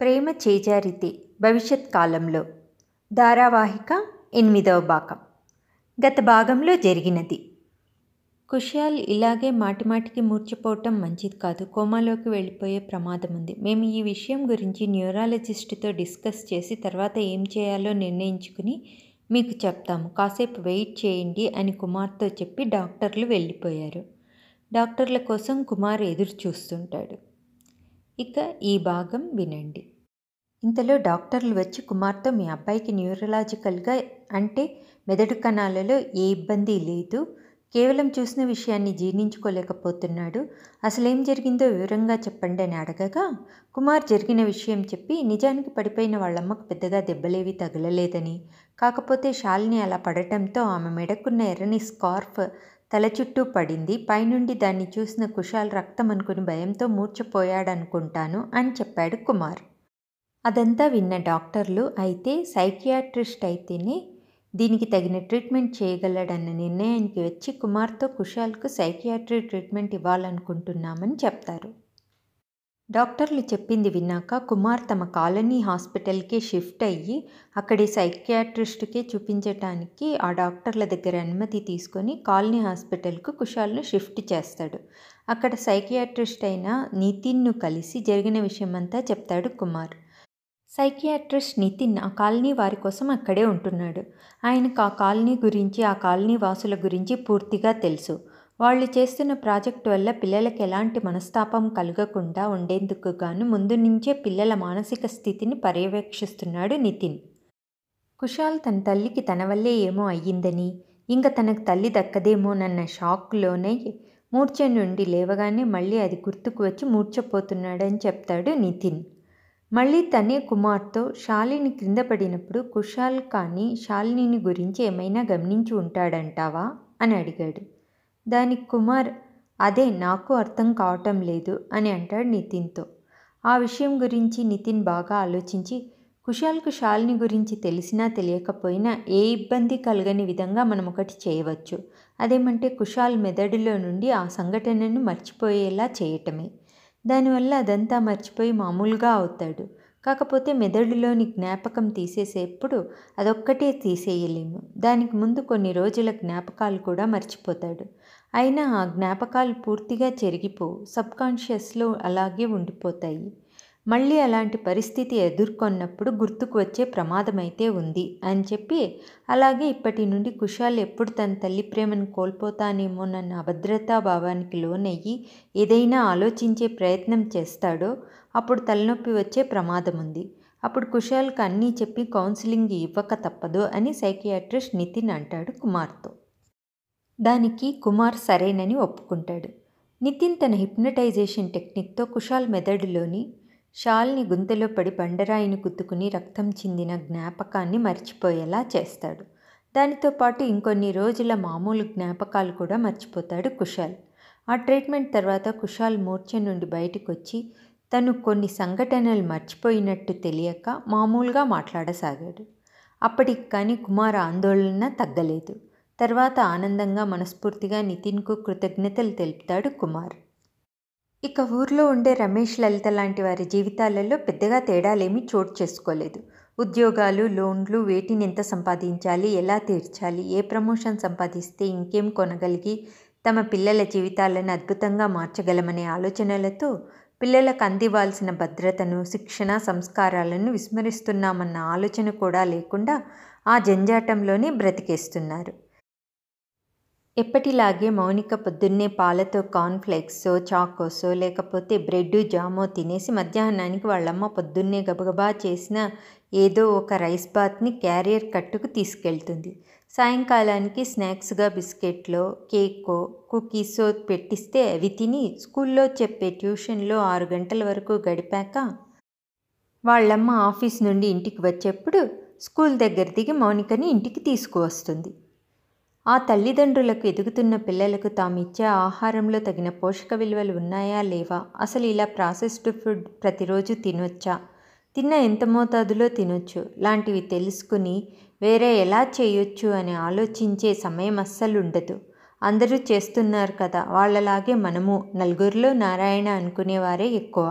ప్రేమ చేజారితే భవిష్యత్ కాలంలో. ధారావాహిక ఎనిమిదవ భాగం. గత భాగంలో జరిగినది. కుషాల్ ఇలాగే మాటిమాటికి మూర్చిపోవటం మంచిది కాదు. కోమాలోకి వెళ్ళిపోయే ప్రమాదం ఉంది. మేము ఈ విషయం గురించి న్యూరాలజిస్ట్తో డిస్కస్ చేసి తర్వాత ఏం చేయాలో నిర్ణయించుకుని మీకు చెప్తాము. కాసేపు వెయిట్ చేయండి అని కుమార్తో చెప్పి డాక్టర్లు వెళ్ళిపోయారు. డాక్టర్ల కోసం కుమార్ ఎదురు చూస్తుంటాడు ఇక ఈ భాగం వినండి. ఇంతలో డాక్టర్లు వచ్చి కుమార్తో మీ అబ్బాయికి న్యూరలాజికల్గా అంటే మెదడు కణాలలో ఏ ఇబ్బంది లేదు కేవలం చూసిన విషయాన్ని జీర్ణించుకోలేకపోతున్నాడు. అసలేం జరిగిందో వివరంగా చెప్పండి అని అడగగా కుమార్ జరిగిన విషయం చెప్పి నిజానికి పడిపోయిన వాళ్ళమ్మకు పెద్దగా దెబ్బలేవి తగలలేదని. కాకపోతే షాల్ని అలా పడటంతో ఆమె మెడకున్న ఎర్రని స్కార్ఫ్ తల చుట్టూ పడింది. పైనుండి దాన్ని చూసిన కుషాల్ రక్తం అనుకుని భయంతో మూర్చపోయాడనుకుంటాను అని చెప్పాడు కుమార్. అదంతా విన్న డాక్టర్లు అయితే సైకియాట్రిస్ట్ అయితేనే దీనికి తగిన ట్రీట్మెంట్ చేయగలడన్న నిర్ణయానికి వచ్చి కుమార్తో కుషాల్కు సైకియాట్రీ ట్రీట్మెంట్ ఇవ్వాలనుకుంటున్నామని చెప్తారు. డాక్టర్లు చెప్పింది విన్నాక కుమార్ తమ కాలనీ హాస్పిటల్కి షిఫ్ట్ అయ్యి అక్కడి సైకియాట్రిస్ట్కే చూపించటానికి ఆ డాక్టర్ల దగ్గర అనుమతి తీసుకొని కాలనీ హాస్పిటల్కు కుషాల్ను షిఫ్ట్ చేస్తాడు. అక్కడ సైకియాట్రిస్ట్ అయిన నితిన్ను కలిసి జరిగిన విషయమంతా చెప్తాడు కుమార్. సైకియాట్రిస్ట్ నితిన్ ఆ కాలనీ వారి కోసం అక్కడే ఉంటున్నాడు. ఆయనకు ఆ కాలనీ గురించి ఆ కాలనీ వాసుల గురించి పూర్తిగా తెలుసు. వాళ్ళు చేస్తున్న ప్రాజెక్టు వల్ల పిల్లలకి ఎలాంటి మనస్తాపం కలగకుండా ఉండేందుకు గాను ముందు నుంచే పిల్లల మానసిక స్థితిని పర్యవేక్షిస్తున్నాడు నితిన్. కుషాల్ తన తల్లికి తన వల్లే ఏమో అయ్యిందని ఇంకా తనకు తల్లి దక్కదేమోనన్న షాక్లోనే మూర్ఛ నుండి లేవగానే మళ్ళీ అది గుర్తుకు వచ్చి మూర్ఛపోతున్నాడని చెప్తాడు నితిన్. మళ్ళీ తనే కుమార్తో శాలిని క్రింద పడినప్పుడు కుషాల్ కానీ శాలిని గురించి ఏమైనా గమనించి ఉంటాడంటావా? అని అడిగాడు. దానికి కుమార్ అదే నాకు అర్థం కావటం లేదు అని అంటాడు నితిన్తో. ఆ విషయం గురించి నితిన్ బాగా ఆలోచించి కుషాల్కు శాలిని గురించి తెలిసినా తెలియకపోయినా ఏ ఇబ్బంది కలగని విధంగా మనం ఒకటి చేయవచ్చు. అదేమంటే కుషాల్ మెదడులో నుండి ఆ సంఘటనను మర్చిపోయేలా చేయటమే. దానివల్ల అదంతా మర్చిపోయి మామూలుగా అవుతాడు. కాకపోతే మెదడులోని జ్ఞాపకం తీసేసేప్పుడు అదొక్కటే తీసేయలేము. దానికి ముందు కొన్ని రోజుల జ్ఞాపకాలు కూడా మర్చిపోతాడు. అయినా ఆ జ్ఞాపకాలు పూర్తిగా చెరిగిపో సబ్కాన్షియస్లో అలాగే ఉండిపోతాయి. మళ్ళీ అలాంటి పరిస్థితి ఎదుర్కొన్నప్పుడు గుర్తుకు వచ్చే ప్రమాదం అయితే ఉంది అని చెప్పి అలాగే ఇప్పటి నుండి కుషాల్ ఎప్పుడు తన తల్లి ప్రేమను కోల్పోతానేమోనన్న అభద్రతా భావానికి లోనయ్యి ఏదైనా ఆలోచించే ప్రయత్నం చేస్తాడో అప్పుడు తలనొప్పి వచ్చే ప్రమాదం ఉంది అప్పుడు కుషాల్కి అన్నీ చెప్పి కౌన్సిలింగ్ ఇవ్వక తప్పదు అని సైకియాట్రిస్ట్ నితిన్ అంటాడు కుమార్తో. దానికి కుమార్ సరేనని ఒప్పుకుంటాడు. నితిన్ తన హిప్నటైజేషన్ టెక్నిక్తో కుషాల్ మెదడులోని షాల్ని గుంతలో పడి బండరాయిని గుద్దుకుని రక్తం చిందిన జ్ఞాపకాన్ని మర్చిపోయేలా చేస్తాడు. దానితో పాటు ఇంకొన్ని రోజుల మామూలు జ్ఞాపకాలు కూడా మర్చిపోతాడు కుషాల్. ఆ ట్రీట్మెంట్ తర్వాత కుషాల్ మూర్ఛ నుండి బయటకు వచ్చి తను కొన్ని సంఘటనలు మర్చిపోయినట్టు తెలియక మామూలుగా మాట్లాడసాగాడు. అప్పటికి కానీ కుమార్ ఆందోళన తగ్గలేదు. తర్వాత ఆనందంగా మనస్ఫూర్తిగా నితిన్కు కృతజ్ఞతలు తెలుపుతాడు కుమార్. ఇక ఊర్లో ఉండే రమేష్ లలిత లాంటి వారి జీవితాలలో పెద్దగా తేడాలేమీ చోటు చేసుకోలేదు. ఉద్యోగాలు లోన్లు వేటిని ఎంత సంపాదించాలి ఎలా తీర్చాలి ఏ ప్రమోషన్ సంపాదిస్తే ఇంకేం కొనగలిగి తమ పిల్లల జీవితాలను అద్భుతంగా మార్చగలమనే ఆలోచనలతో పిల్లలకు అందివ్వాల్సిన భద్రతను శిక్షణ సంస్కారాలను విస్మరిస్తున్నామన్న ఆలోచన కూడా లేకుండా ఆ జంజాటంలోనే బ్రతికేస్తున్నారు. ఎప్పటిలాగే మౌనిక పొద్దున్నే పాలతో కార్న్ఫ్లేక్సో చాకోసో లేకపోతే బ్రెడ్ జామో తినేసి మధ్యాహ్నానికి వాళ్ళమ్మ పొద్దున్నే గబగబా చేసిన ఏదో ఒక రైస్ బాత్ని క్యారియర్ కట్టుకు తీసుకెళ్తుంది. సాయంకాలానికి స్నాక్స్గా బిస్కెట్లో కేకో కుకీసో పెట్టిస్తే అవి తిని స్కూల్లో చెప్పే ట్యూషన్లో ఆరు గంటల వరకు గడిపాక వాళ్ళమ్మ ఆఫీస్ నుండి ఇంటికి వచ్చేప్పుడు స్కూల్ దగ్గర దిగి మౌనికని ఇంటికి తీసుకువస్తుంది. ఆ తల్లిదండ్రులకు ఎదుగుతున్న పిల్లలకు తాము ఇచ్చే ఆహారంలో తగిన పోషక విలువలు ఉన్నాయా లేవా? అసలు ఇలా ప్రాసెస్డ్ ఫుడ్ ప్రతిరోజు తినొచ్చా? తిన్న ఎంత మోతాదులో తినొచ్చు? లాంటివి తెలుసుకుని వేరే ఎలా చేయొచ్చు అని ఆలోచించే సమయం అస్సలు ఉండదు. అందరూ చేస్తున్నారు కదా వాళ్ళలాగే మనము నలుగురిలో నారాయణ అనుకునేవారే ఎక్కువ.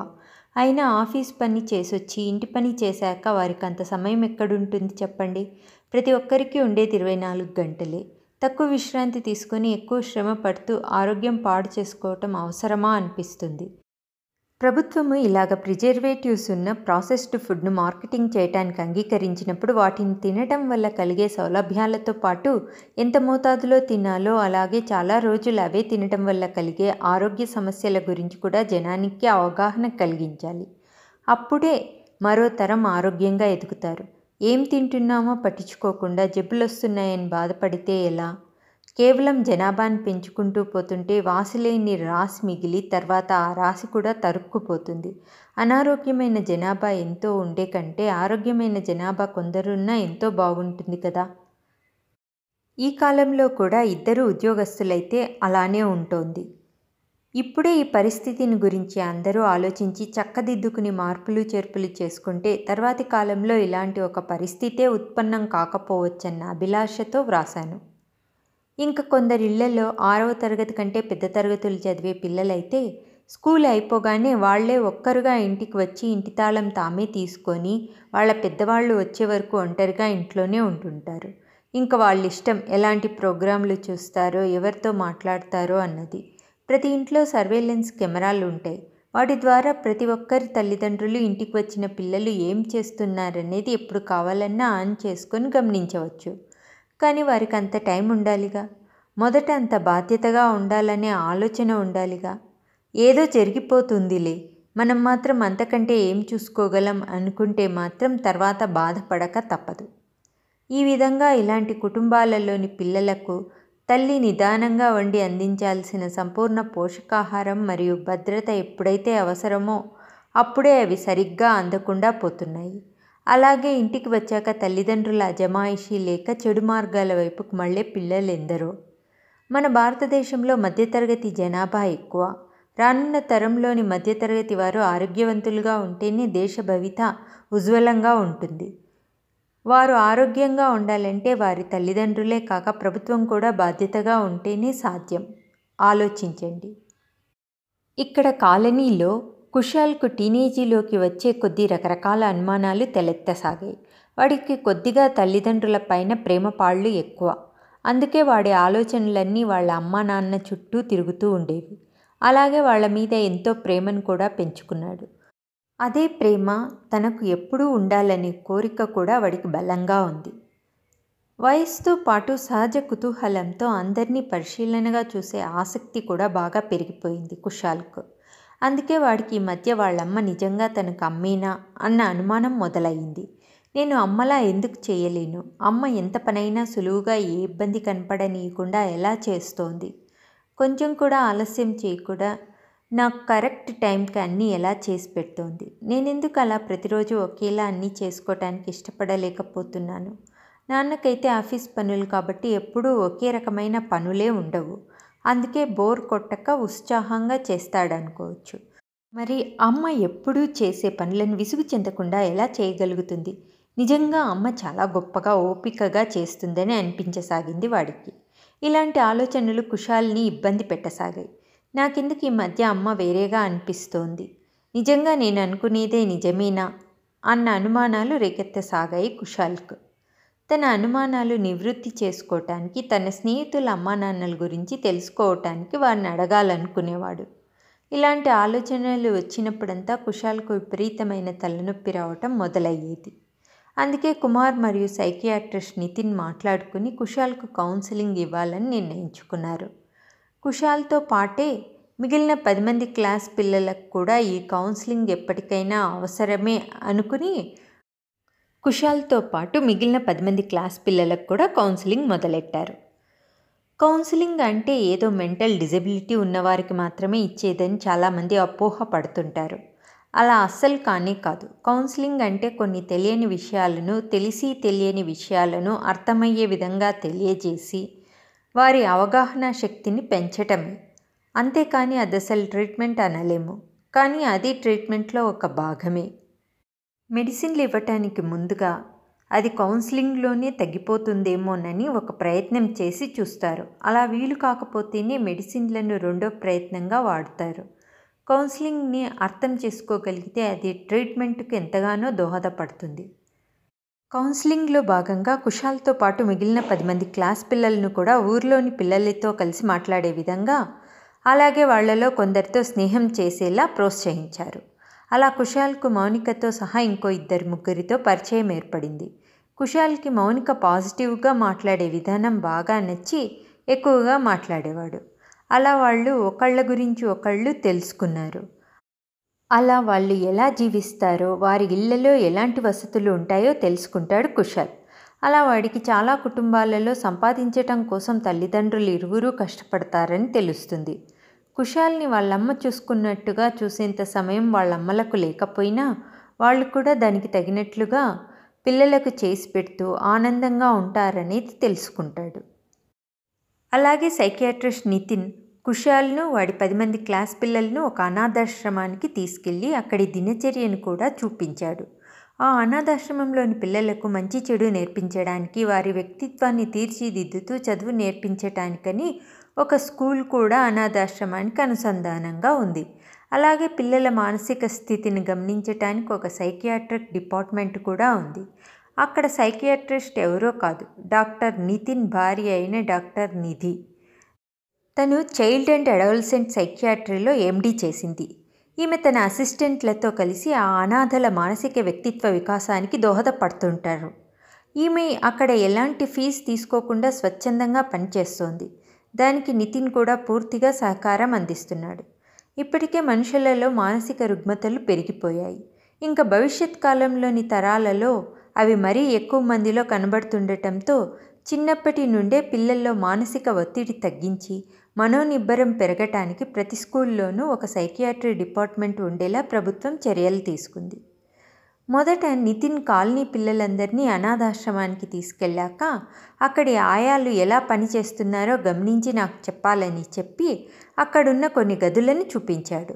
అయినా ఆఫీస్ పని చేసొచ్చి ఇంటి పని చేశాక వారికి అంత సమయం ఎక్కడుంటుంది చెప్పండి? ప్రతి ఒక్కరికి ఉండేది ఇరవై నాలుగు గంటలే. తక్కువ విశ్రాంతి తీసుకొని ఎక్కువ శ్రమ పడుతూ ఆరోగ్యం పాడు చేసుకోవటం అవసరమా అనిపిస్తుంది. ప్రభుత్వము ఇలాగ ప్రిజర్వేటివ్స్ ఉన్న ప్రాసెస్డ్ ఫుడ్ను మార్కెటింగ్ చేయడానికి అంగీకరించినప్పుడు వాటిని తినటం వల్ల కలిగే సౌలభ్యాలతో పాటు ఎంత మోతాదులో తినాలో అలాగే చాలా రోజులు అవే తినటం వల్ల కలిగే ఆరోగ్య సమస్యల గురించి కూడా జనానికి అవగాహన కలిగించాలి. అప్పుడే మరో తరం ఆరోగ్యంగా ఎదుగుతారు. ఏం తింటున్నామో పట్టించుకోకుండా జబ్బులు వస్తున్నాయని బాధపడితే ఎలా? కేవలం జనాభాను పెంచుకుంటూ పోతుంటే వాసులేని రాసి మిగిలి తర్వాత ఆ రాశి కూడా తరుక్కుపోతుంది. అనారోగ్యమైన జనాభా ఎంతో ఉండే కంటే ఆరోగ్యమైన జనాభా కొందరున్నా ఎంతో బాగుంటుంది కదా? ఈ కాలంలో కూడా ఇద్దరు ఉద్యోగస్తులైతే అలానే ఉంటోంది. ఇప్పుడే ఈ పరిస్థితిని గురించి అందరూ ఆలోచించి చక్కదిద్దుకుని మార్పులు చేర్పులు చేసుకుంటే తర్వాతి కాలంలో ఇలాంటి ఒక పరిస్థితే ఉత్పన్నం కాకపోవచ్చన్న అభిలాషతో వ్రాశాను. ఇంకా కొందరి ఇళ్ళలో ఆరవ తరగతి కంటే పెద్ద తరగతులు చదివే పిల్లలైతే స్కూల్ అయిపోగానే వాళ్ళే ఒక్కరుగా ఇంటికి వచ్చి ఇంటి తాళం తామే తీసుకొని వాళ్ళ పెద్దవాళ్ళు వచ్చే వరకు ఒంటరిగా ఇంట్లోనే ఉంటుంటారు. ఇంకా వాళ్ళ ఇష్టం ఎలాంటి ప్రోగ్రాంలు చూస్తారో ఎవరితో మాట్లాడతారో అన్నది. ప్రతి ఇంట్లో సర్వేలెన్స్ కెమెరాలు ఉంటాయి వాటి ద్వారా ప్రతి ఒక్కరి తల్లిదండ్రులు ఇంటికి వచ్చిన పిల్లలు ఏం చేస్తున్నారనేది ఎప్పుడు కావాలన్నా ఆన్ చేసుకొని గమనించవచ్చు. కానీ వారికి అంత టైం ఉండాలిగా? మొదట అంత బాధ్యతగా ఉండాలనే ఆలోచన ఉండాలిగా? ఏదో జరిగిపోతుందిలే మనం మాత్రం అంతకంటే ఏం చూసుకోగలం అనుకుంటే మాత్రం తర్వాత బాధపడక తప్పదు. ఈ విధంగా ఇలాంటి కుటుంబాలలోని పిల్లలకు తల్లి నిదానంగా వండి అందించాల్సిన సంపూర్ణ పోషకాహారం మరియు భద్రత ఎప్పుడైతే అవసరమో అప్పుడే అవి సరిగ్గా అందకుండా పోతున్నాయి. అలాగే ఇంటికి వచ్చాక తల్లిదండ్రుల అజమాయిషీ లేక చెడు మార్గాల వైపుకు మళ్ళీ పిల్లలు ఎందరో మన భారతదేశంలో మధ్యతరగతి జనాభా ఎక్కువ. రానున్న తరంలోని మధ్యతరగతి వారు ఆరోగ్యవంతులుగా ఉంటేనే దేశ భవిత ఉజ్వలంగా ఉంటుంది. వారు ఆరోగ్యంగా ఉండాలంటే వారి తల్లిదండ్రులే కాక ప్రభుత్వం కూడా బాధ్యతగా ఉంటేనే సాధ్యం. ఆలోచించండి. ఇక్కడ కాలనీలో కుషాల్కు టీనేజీలోకి వచ్చే కొద్ది రకరకాల అనుమానాలు తెలెత్తసాగాయి. వాడికి కొద్దిగా తల్లిదండ్రుల పైన ప్రేమ పాళ్ళు ఎక్కువ. అందుకే వాడి ఆలోచనలన్నీ వాళ్ళ అమ్మా నాన్న చుట్టూ తిరుగుతూ ఉండేవి. అలాగే వాళ్ళ మీద ఎంతో ప్రేమను కూడా పెంచుకున్నాడు. అదే ప్రేమ తనకు ఎప్పుడూ ఉండాలనే కోరిక కూడా వాడికి బలంగా ఉంది. వయసుతో పాటు సహజ కుతూహలంతో అందరినీ పరిశీలనగా చూసే ఆసక్తి కూడా బాగా పెరిగిపోయింది కుషాల్కు అందుకే వాడికి ఈ మధ్య వాళ్ళమ్మ నిజంగా తనకు అమ్మేనా అన్న అనుమానం మొదలయ్యింది. నేను అమ్మలా ఎందుకు చేయలేను? అమ్మ ఎంత పనైనా సులువుగా ఏ ఇబ్బంది కనపడనీయకుండా ఎలా చేస్తోంది? కొంచెం కూడా ఆలస్యం చేయకుండా నాకు కరెక్ట్ టైంకి అన్నీ ఎలా చేసి పెడుతోంది. నేనెందుకు అలా ప్రతిరోజు ఒకేలా అన్నీ చేసుకోవటానికి ఇష్టపడలేకపోతున్నాను? నాన్నకైతే ఆఫీస్ పనులు కాబట్టి ఎప్పుడూ ఒకే రకమైన పనులే ఉండవు. అందుకే బోర్ కొట్టక ఉత్సాహంగా చేస్తాడనుకోవచ్చు. మరి అమ్మ ఎప్పుడూ చేసే పనులను విసుగు చెందకుండా ఎలా చేయగలుగుతుంది? నిజంగా అమ్మ చాలా గొప్పగా ఓపికగా చేస్తుందని అనిపించసాగింది వాడికి. ఇలాంటి ఆలోచనలు కుషాల్ని ఇబ్బంది పెట్టసాగాయి. నాకెందుకు ఈ మధ్య అమ్మ వేరేగా అనిపిస్తోంది? నిజంగా నేను అనుకునేదే నిజమేనా? అన్న అనుమానాలు రేకెత్తసాగాయి కుషాల్కు తన అనుమానాలు నివృత్తి చేసుకోవటానికి తన స్నేహితుల అమ్మానాన్నల గురించి తెలుసుకోవటానికి వారిని అడగాలనుకునేవాడు. ఇలాంటి ఆలోచనలు వచ్చినప్పుడంతా కుషాల్కు విపరీతమైన తలనొప్పి రావటం మొదలయ్యేది. అందుకే కుమార్ మరియు సైకియాట్రిస్ట్ నితిన్ మాట్లాడుకుని కుషాల్కు కౌన్సిలింగ్ ఇవ్వాలని నిర్ణయించుకున్నారు. కుషాల్తో పాటే మిగిలిన పది మంది క్లాస్ పిల్లలకు కూడా ఈ కౌన్సిలింగ్ ఎప్పటికైనా అవసరమే అనుకుని కుషాల్తో పాటు మిగిలిన పది మంది క్లాస్ పిల్లలకు కూడా కౌన్సిలింగ్ మొదలెట్టారు. కౌన్సిలింగ్ అంటే ఏదో మెంటల్ డిజబిలిటీ ఉన్నవారికి మాత్రమే ఇచ్చేదని చాలామంది అపోహ పడుతుంటారు. అలా అస్సలు కానీ కాదు. కౌన్సిలింగ్ అంటే కొన్ని తెలియని విషయాలను తెలిసి తెలియని విషయాలను అర్థమయ్యే విధంగా తెలియజేసి వారి అవగాహన శక్తిని పెంచటమే. అంతేకాని అది అసలు ట్రీట్మెంట్ అనలేము. కానీ అది ట్రీట్మెంట్లో ఒక భాగమే. మెడిసిన్లు ఇవ్వటానికి ముందుగా అది కౌన్సిలింగ్లోనే తగ్గిపోతుందేమోనని ఒక ప్రయత్నం చేసి చూస్తారు. అలా వీలు కాకపోతేనే మెడిసిన్లను రెండో ప్రయత్నంగా వాడతారు. కౌన్సిలింగ్ని అర్థం చేసుకోగలిగితే అది ట్రీట్మెంట్కు ఎంతగానో దోహదపడుతుంది. కౌన్సిలింగ్లో భాగంగా కుషాల్తో పాటు మిగిలిన పది మంది క్లాస్ పిల్లలను కూడా ఊర్లోని పిల్లలతో కలిసి మాట్లాడే విధంగా అలాగే వాళ్ళలో కొందరితో స్నేహం చేసేలా ప్రోత్సహించారు. అలా కుషాల్కు మౌనికతో సహా ఇంకో ఇద్దరు ముగ్గురితో పరిచయం ఏర్పడింది. కుషాల్కి మౌనిక పాజిటివ్గా మాట్లాడే విధానం బాగా నచ్చి ఎక్కువగా మాట్లాడేవాడు. అలా వాళ్ళు ఒకళ్ళ గురించి ఒకళ్ళు తెలుసుకున్నారు. అలా వాళ్ళు ఎలా జీవిస్తారో వారి ఇళ్ళలో ఎలాంటి వసతులు ఉంటాయో తెలుసుకుంటాడు కుషాల్ అలా వాడికి చాలా కుటుంబాలలో సంపాదించటం కోసం తల్లిదండ్రులు ఇరువురూ కష్టపడతారని తెలుస్తుంది. కుషాల్ని వాళ్ళమ్మ చూసుకున్నట్టుగా చూసేంత సమయం వాళ్ళమ్మలకు లేకపోయినా వాళ్ళు కూడా దానికి తగినట్లుగా పిల్లలకు చేసి పెడుతూ ఆనందంగా ఉంటారనేది తెలుసుకుంటాడు. అలాగే సైకియాట్రిస్ట్ నితిన్ కుషాల్ను వాడి పది మంది క్లాస్ పిల్లలను ఒక అనాథాశ్రమానికి తీసుకెళ్ళి అక్కడి దినచర్యను కూడా చూపించాడు. ఆ అనాథాశ్రమంలోని పిల్లలకు మంచి చెడు నేర్పించడానికి వారి వ్యక్తిత్వాన్ని తీర్చిదిద్దుతూ చదువు నేర్పించటానికని ఒక స్కూల్ కూడా అనాథాశ్రమానికి అనుసంధానంగా ఉంది. అలాగే పిల్లల మానసిక స్థితిని గమనించటానికి ఒక సైకియాట్రిక్ డిపార్ట్మెంట్ కూడా ఉంది. అక్కడ సైకియాట్రిస్ట్ ఎవరో కాదు డాక్టర్ నితిన్ భార్య అయిన డాక్టర్ నిధి. తను చైల్డ్ అండ్ అడోల్సెంట్ సైకియాట్రీలో ఎండీ చేసింది. ఈమె తన అసిస్టెంట్లతో కలిసి ఆ అనాథల మానసిక వ్యక్తిత్వ వికాసానికి దోహదపడుతుంటారు. ఈమె అక్కడ ఎలాంటి ఫీజు తీసుకోకుండా స్వచ్ఛందంగా పనిచేస్తోంది. దానికి నితిన్ కూడా పూర్తిగా సహకారం అందిస్తున్నాడు. ఇప్పటికే మనుషులలో మానసిక రుగ్మతలు పెరిగిపోయాయి. ఇంకా భవిష్యత్ కాలంలోని తరాలలో అవి మరీ ఎక్కువ మందిలో కనబడుతుండటంతో చిన్నప్పటి నుండే పిల్లల్లో మానసిక ఒత్తిడి తగ్గించి మనోనిబ్బరం పెరగటానికి ప్రతి స్కూల్లోనూ ఒక సైకియాట్రీ డిపార్ట్మెంట్ ఉండేలా ప్రభుత్వం చర్యలు తీసుకుంది. మొదట నితిన్ కాలనీ పిల్లలందరినీ అనాథాశ్రమానికి తీసుకెళ్ళాక అక్కడి ఆయాలు ఎలా పనిచేస్తున్నారో గమనించి నాకు చెప్పాలని చెప్పి అక్కడున్న కొన్ని గదులను చూపించాడు.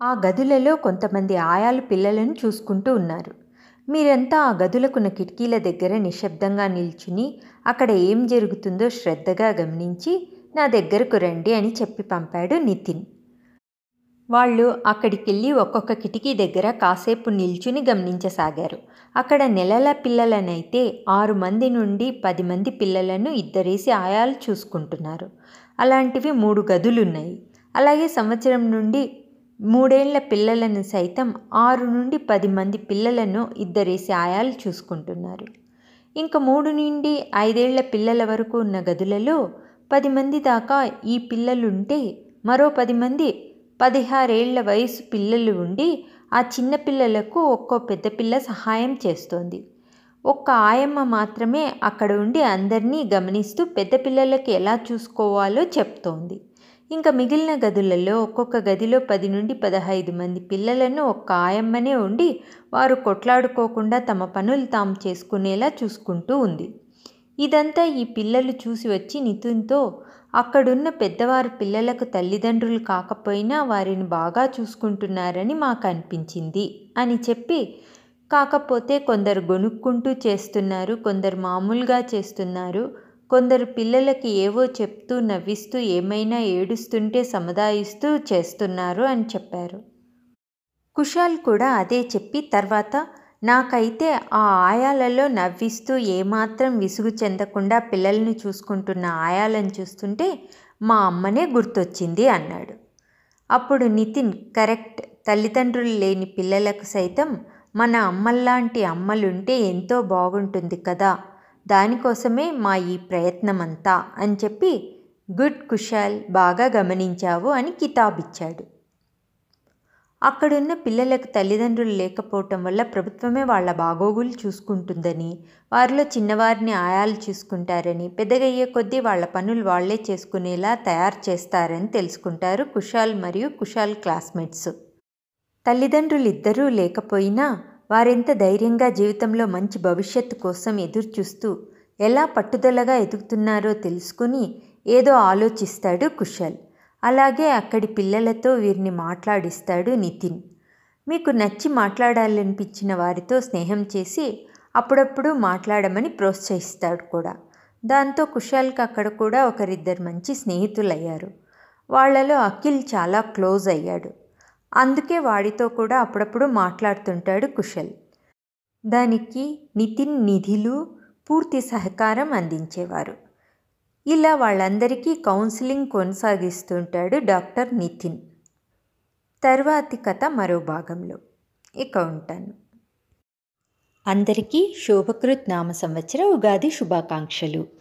ఆ గదులలో కొంతమంది ఆయాలు పిల్లలను చూసుకుంటూ ఉన్నారు. మీరంతా ఆ గదులకున్న కిటికీల దగ్గర నిశ్శబ్దంగా నిల్చుని అక్కడ ఏం జరుగుతుందో శ్రద్ధగా గమనించి నా దగ్గరకు రండి అని చెప్పి పంపాడు నితిన్. వాళ్ళు అక్కడికి వెళ్ళి ఒక్కొక్క కిటికీ దగ్గర కాసేపు నిల్చుని గమనించసాగారు. అక్కడ నెలల పిల్లలనైతే ఆరు మంది నుండి పది మంది పిల్లలను ఇద్దరేసి ఆయాలు చూసుకుంటున్నారు. అలాంటివి మూడు గదులున్నాయి. అలాగే సంవత్సరం నుండి మూడేళ్ళ పిల్లలను సైతం ఆరు నుండి పది మంది పిల్లలను ఇద్దరేసి ఆయాలు చూసుకుంటున్నారు. ఇంకా మూడు నుండి ఐదేళ్ళ పిల్లల వరకు ఉన్న గదులలో పది మంది దాకా ఈ పిల్లలుంటే మరో పది మంది పదహారేళ్ళ వయసు పిల్లలు ఉండి ఆ చిన్న పిల్లలకు ఒక్కో పెద్ద పిల్ల సహాయం చేస్తోంది. ఒక్క ఆయమ్మ మాత్రమే అక్కడ ఉండి అందరినీ గమనిస్తూ పెద్ద పిల్లలకి ఎలా చూసుకోవాలో చెప్తోంది. ఇంకా మిగిలిన గదులలో ఒక్కొక్క గదిలో పది నుండి పదహైదు మంది పిల్లలను ఒక్క ఆయమ్మనే ఉండి వారు కొట్లాడుకోకుండా తమ పనులు తాము చేసుకునేలా చూసుకుంటూ ఉంది. ఇదంతా ఈ పిల్లలు చూసి వచ్చి నితిన్తో అక్కడున్న పెద్దవారు పిల్లలకు తల్లిదండ్రులు కాకపోయినా వారిని బాగా చూసుకుంటున్నారని మాకు అనిపించింది అని చెప్పి కాకపోతే కొందరు గొనుక్కుంటూ చేస్తున్నారు కొందరు మామూలుగా చేస్తున్నారు కొందరు పిల్లలకి ఏవో చెప్తూ నవ్విస్తూ ఏమైనా ఏడుస్తుంటే సముదాయిస్తూ చేస్తున్నారు అని చెప్పారు. కుషాల్ కూడా అదే చెప్పి తర్వాత నాకైతే ఆ ఆయాలలో నవ్విస్తూ ఏమాత్రం విసుగు చెందకుండా పిల్లల్ని చూసుకుంటున్న ఆయాలను చూస్తుంటే మా అమ్మనే గుర్తొచ్చింది అన్నాడు. అప్పుడు నితిన్ కరెక్ట్ తల్లిదండ్రులు లేని పిల్లలకు సైతం మన అమ్మల్లాంటి అమ్మలుంటే ఎంతో బాగుంటుంది కదా దానికోసమే మా ఈ ప్రయత్నమంతా అని చెప్పి గుడ్ కుషాల్ బాగా గమనించావు అని కితాబిచ్చాడు. అక్కడున్న పిల్లలకు తల్లిదండ్రులు లేకపోవటం వల్ల ప్రభుత్వమే వాళ్ళ బాగోగులు చూసుకుంటుందని వారిలో చిన్నవారిని ఆయాలు చూసుకుంటారని పెద్దగయ్యే కొద్దీ వాళ్ళ పనులు వాళ్ళే చేసుకునేలా తయారు చేస్తారని తెలుసుకుంటారు కుషాల్ మరియు కుషాల్ క్లాస్మేట్స్. తల్లిదండ్రులు ఇద్దరూ లేకపోయినా వారెంత ధైర్యంగా జీవితంలో మంచి భవిష్యత్తు కోసం ఎదురుచూస్తూ ఎలా పట్టుదలగా ఎదుగుతున్నారో తెలుసుకుని ఏదో ఆలోచిస్తాడు కుషాల్. అలాగే అక్కడి పిల్లలతో వీరిని మాట్లాడిస్తాడు నితిన్. మీకు నచ్చి మాట్లాడాలనిపించిన వారితో స్నేహం చేసి అప్పుడప్పుడు మాట్లాడమని ప్రోత్సహిస్తాడు కూడా. దాంతో కుషాల్కి అక్కడ కూడా ఒకరిద్దరు మంచి స్నేహితులయ్యారు. వాళ్ళలో అఖిల్ చాలా క్లోజ్ అయ్యాడు. అందుకే వాడితో కూడా అప్పుడప్పుడు మాట్లాడుతుంటాడు కుశల్. దానికి నితిన్ నిధిలు పూర్తి సహకారం అందించేవారు. ఇలా వాళ్ళందరికీ కౌన్సిలింగ్ కొనసాగిస్తుంటాడు డాక్టర్ నితిన్. తర్వాతి కథ మరో భాగంలో. ఇక ఉంటాను. అందరికీ శోభకృత్ నామ సంవత్సర ఉగాది శుభాకాంక్షలు.